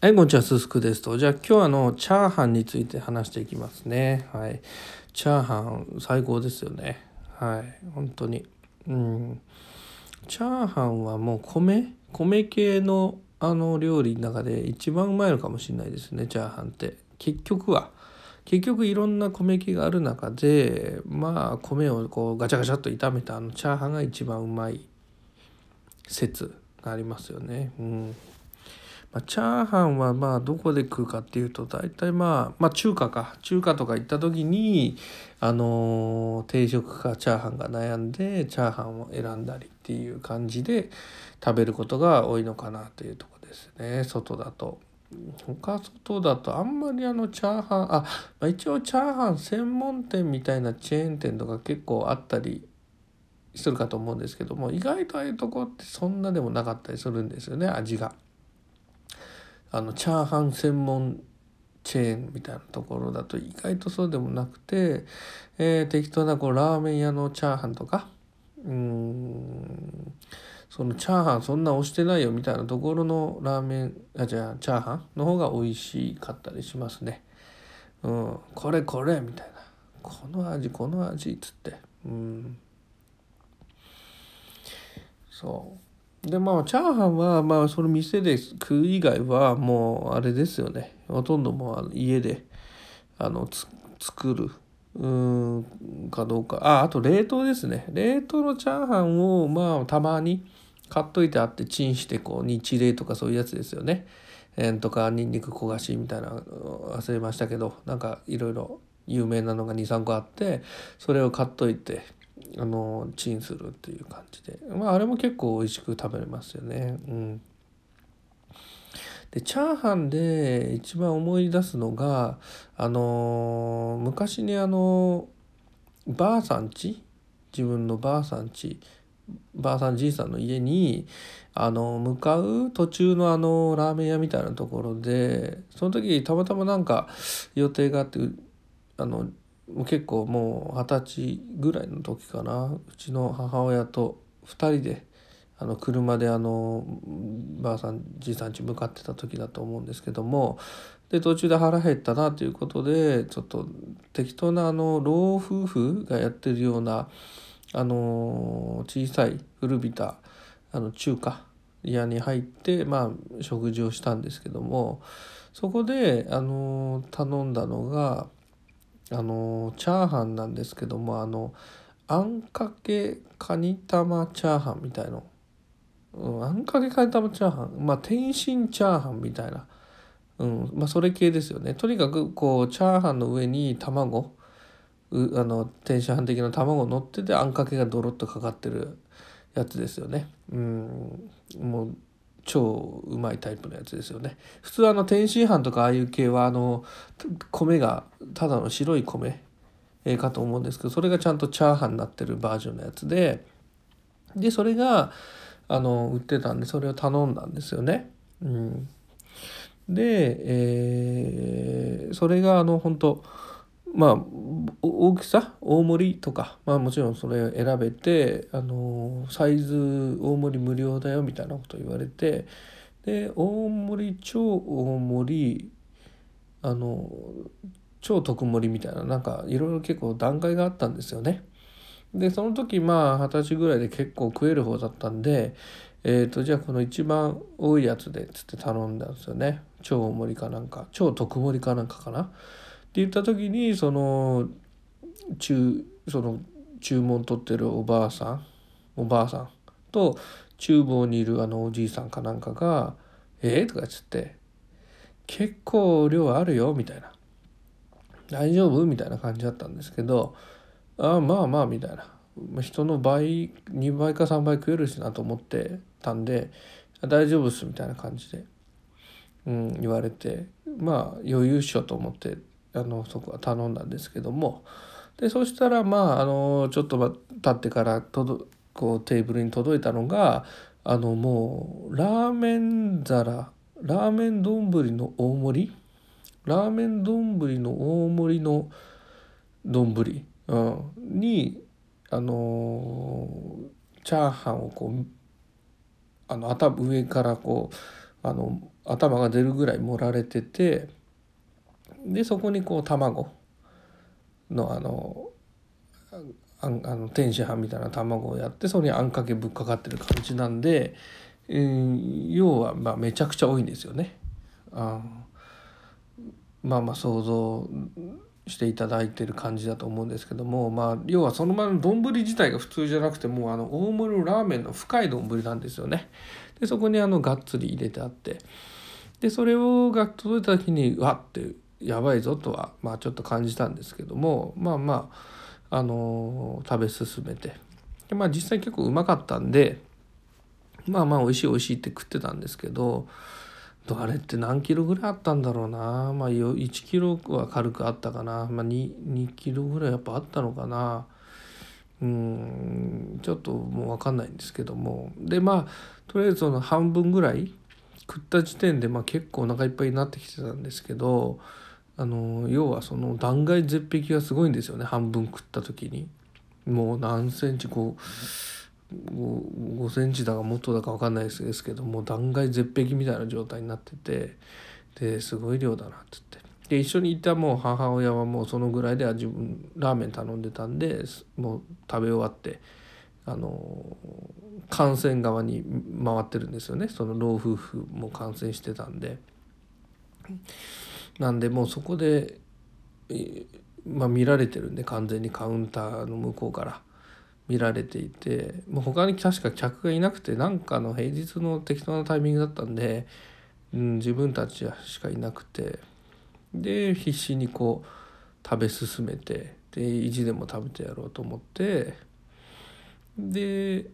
はい、こんにちは、すすくですと。じゃあ今日はあの、チャーハンについて話していきますね。はい。チャーハン、最高ですよね。はい。本当に。うん。チャーハンはもう米？米系のあの料理の中で一番うまいのかもしれないですね、チャーハンって。結局は。結局いろんな米系がある中で、まあ米をこうガチャガチャっと炒めたあのチャーハンが一番うまい説がありますよね。うん。まあ、チャーハンはまあどこで食うかっていうと大体まあまあ中華か中華とか行った時にあの定食かチャーハンが悩んでチャーハンを選んだりっていう感じで食べることが多いのかなというとこですね外だと。他外だとあんまりあのチャーハンあ、まあ、一応チャーハン専門店みたいなチェーン店とか結構あったりするかと思うんですけども意外とああいうとこってそんなでもなかったりするんですよね味が。あのチャーハン専門チェーンみたいなところだと意外とそうでもなくて、えー、適当なこうラーメン屋のチャーハンとかうんそのチャーハンそんな押してないよみたいなところのラーメンあじゃあチャーハンの方が美味しかったりしますね。うん、これこれみたいな。この味この味っつって。うん。そう。でまあチャーハンはまあその店で食う以外はもうあれですよね。ほとんどもう家であの作るうんかどうか。ああと冷凍ですね。冷凍のチャーハンをまあたまに買っといてあってチンしてこう日冷とかそういうやつですよね。えー、とかにんにく焦がしみたいな忘れましたけどなんかいろいろ有名なのが23個あってそれを買っといてあのチンするっていう感じで、まあ、あれも結構美味しく食べれますよね。うん、でチャーハンで一番思い出すのがあの昔にあのばあさんち？自分のばあさんち。ばあさんじいさんの家にあの向かう途中のあのラーメン屋みたいなところでその時たまたまなんか予定があってあの結構もう二十歳ぐらいの時かな。うちの母親と2人であの車であのばあさんじいさん家向かってた時だと思うんですけども。で途中で腹減ったなということでちょっと適当なあの老夫婦がやってるようなあの小さい古びたあの中華屋に入ってまあ食事をしたんですけども。そこであの頼んだのがあのチャーハンなんですけどもあのあんかけカニ玉チャーハンみたいの、うん、あんかけカニ玉チャーハン。まあ天津チャーハンみたいな、うんまあ、それ系ですよね。とにかくこうチャーハンの上に卵。うあの天津飯的な卵乗っててあんかけがドロッとかかってるやつですよね。うんもう超うまいタイプのやつですよね普通あの天津飯とかああいう系はあの米がただの白い米かと思うんですけどそれがちゃんとチャーハンになってるバージョンのやつででそれがあの売ってたんでそれを頼んだんですよね。うん、で、えー、それがあの本当まあ大きさ？大盛りとか？まあもちろんそれ選べてあのサイズ大盛り無料だよみたいなこと言われてで大盛り超大盛りあの超特盛りみたいななんかいろいろ結構段階があったんですよね。でその時まあ二十歳ぐらいで結構食える方だったんでえーと、じゃあこの一番多いやつでっつって頼んだんですよね超大盛りかなんか超特盛りかなんかかな。って言った時にその中その注文取ってるおばあさんおばあさんと厨房にいるあのおじいさんかなんかが「えー?」とかっつって「結構量あるよ」みたいな「大丈夫?」みたいな感じだったんですけど「ああまあまあ」みたいな人の倍2倍か3倍食えるしなと思ってたんで「大丈夫っす」みたいな感じで、うん、言われてまあ余裕っしょと思ってあのそこは頼んだんですけども。でそしたらまああのちょっと経ってからとどこうテーブルに届いたのがあのもうラーメン皿ラーメン丼の大盛り？ラーメン丼の大盛りの丼、うん、にあのチャーハンをこうあの頭上からこうあの頭が出るぐらい盛られててでそこにこう卵のあのあの天津飯みたいな卵をやってそれにあんかけぶっかかってる感じなんで、えー、要はまあめちゃくちゃ多いんですよね。あまあまあ想像していただいてる感じだと思うんですけどもまあ要はそのまま丼自体が普通じゃなくてもうあの大盛りラーメンの深い丼なんですよね。でそこにあのがっつり入れてあってでそれをが届いた時にわってやばいぞとはまあちょっと感じたんですけどもまあまああのー、食べ進めて。でまあ実際結構うまかったんでまあまあ美味しい美味しいって食ってたんですけどあれって何キロぐらいあったんだろうな。まあ1キロは軽くあったかな、まあ2、2, キロぐらいやっぱあったのかな。うんちょっともう分かんないんですけども。でまあとりあえずその半分ぐらい食った時点でまあ結構お腹いっぱいになってきてたんですけどあの要はその断崖絶壁がすごいんですよね。半分食った時に。もう何センチこう 5, 5センチだかもっとだか分かんないですけども断崖絶壁みたいな状態になってて。ですごい量だなっつって。で一緒にいたもう母親はもうそのぐらいでは自分ラーメン頼んでたんでもう食べ終わってあの感染側に回ってるんですよね。その老夫婦も感染してたんで。なんでもうそこで、まあ、見られてるんで完全にカウンターの向こうから。見られていてもう他に確か客がいなくてなんかの平日の適当なタイミングだったんで、うん、自分たちしかいなくて。で必死にこう食べ進めてで意地でも食べてやろうと思ってで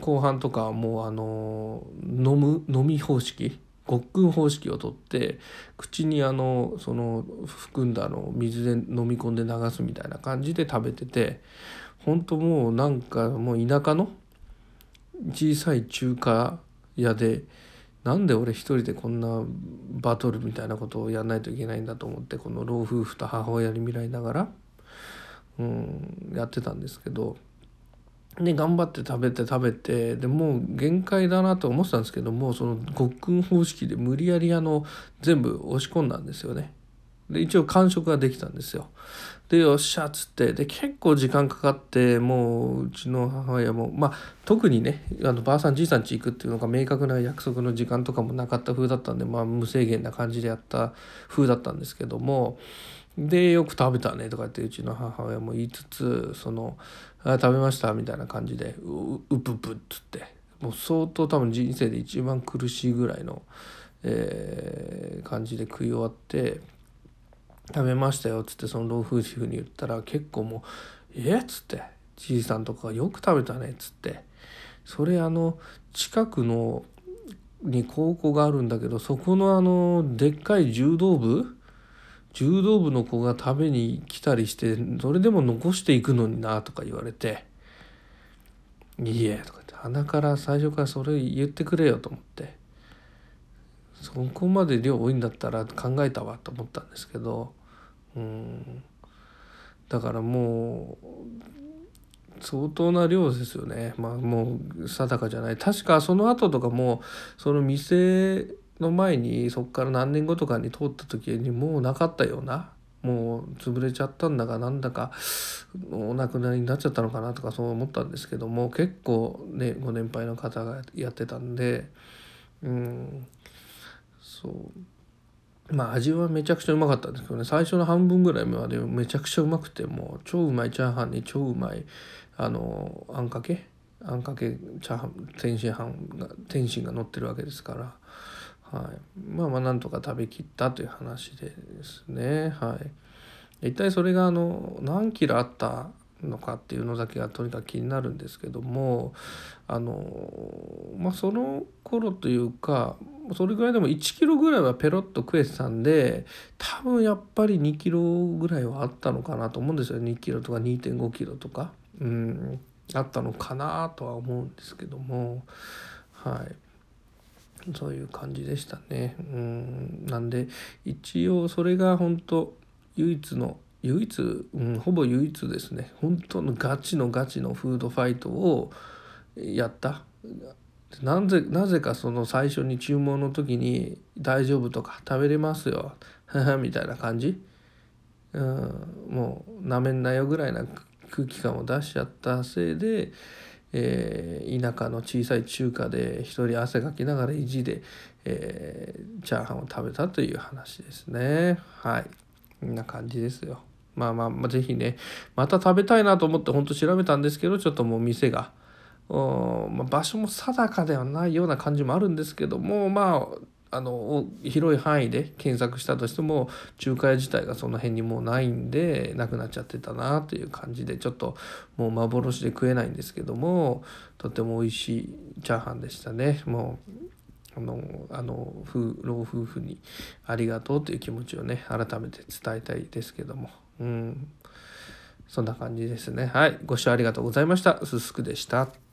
後半とかはもうあの飲む飲み方式ごっくん方式をとって口にあのその含んだのを水で飲み込んで流すみたいな感じで食べてて本当もうなんかもう田舎の小さい中華屋でなんで俺一人でこんなバトルみたいなことをやんないといけないんだと思ってこの老夫婦と母親に見られながら、うん、やってたんですけどで頑張って食べて食べてでもう限界だなと思ってたんですけどもそのごっくん方式で無理やりあの全部押し込んだんですよね。で一応完食ができたんですよ。でよっしゃっつってで結構時間かかってもううちの母親もまあ特にねあのばあさんじいさんち行くっていうのが明確な約束の時間とかもなかった風だったんでまあ無制限な感じでやった風だったんですけどもでよく食べたねとかってうちの母親も言いつつそのあ食べましたみたいな感じでううぷぷっつってもう相当多分人生で一番苦しいぐらいの、えー、感じで食い終わって食べましたよっつってその老夫婦に言ったら結構もう「え？っ?」つって「じいさんとかよく食べたね」っつってそれあの近くのに高校があるんだけどそこのあのでっかい柔道部柔道部の子が食べに来たりしてそれでも残していくのになとか言われて「いいえ」とかって鼻から最初からそれ言ってくれよと思ってそこまで量多いんだったら考えたわと思ったんですけどうんだからもう相当な量ですよね。まあもう定かじゃない。確かその後とかもその店の前にそこから何年後とかに通った時にもうなかったようなもう潰れちゃったんだかなんだかお亡くなりになっちゃったのかなとかそう思ったんですけども結構ねご年配の方がやってたんでうんそうまあ味はめちゃくちゃうまかったんですけどね最初の半分ぐらいまでめちゃくちゃうまくてもう超うまいチャーハンに超うまいあのあんかけ？あんかけチャーハン天津飯が天津が乗ってるわけですから。はい、まあまあなんとか食べきったという話でですね。はい、一体それがあの何キロあったのかっていうのだけがとにかく気になるんですけどもあのまあその頃というかそれぐらいでも1キロぐらいはペロッと食えてたんで多分やっぱり2キロぐらいはあったのかなと思うんですよ2キロとか2.5キロとか。うん。あったのかなとは思うんですけども。はい。そういう感じでしたね。うん。なんで一応それが本当唯一の唯一、うん、ほぼ唯一ですね。本当のガチのガチのフードファイトをやった。なぜなぜかその最初に注文の時に「大丈夫」とか「食べれますよ」みたいな感じ、うん、もうなめんなよぐらいな空気感を出しちゃったせいで、えー、田舎の小さい中華で一人汗かきながら意地で、えー、チャーハンを食べたという話ですねはいこんな感じですよまあまあ、まあ、是非ねまた食べたいなと思ってほんと調べたんですけどちょっともう店が。まあ、場所も定かではないような感じもあるんですけどもまああの広い範囲で検索したとしても中華屋自体がその辺にもうないんでなくなっちゃってたなという感じでちょっともう幻で食えないんですけどもとても美味しいチャーハンでしたね。もうあのあの老夫婦にありがとうという気持ちをね改めて伝えたいですけども。うん。そんな感じですね。はい。ご視聴ありがとうございました。すすくでした。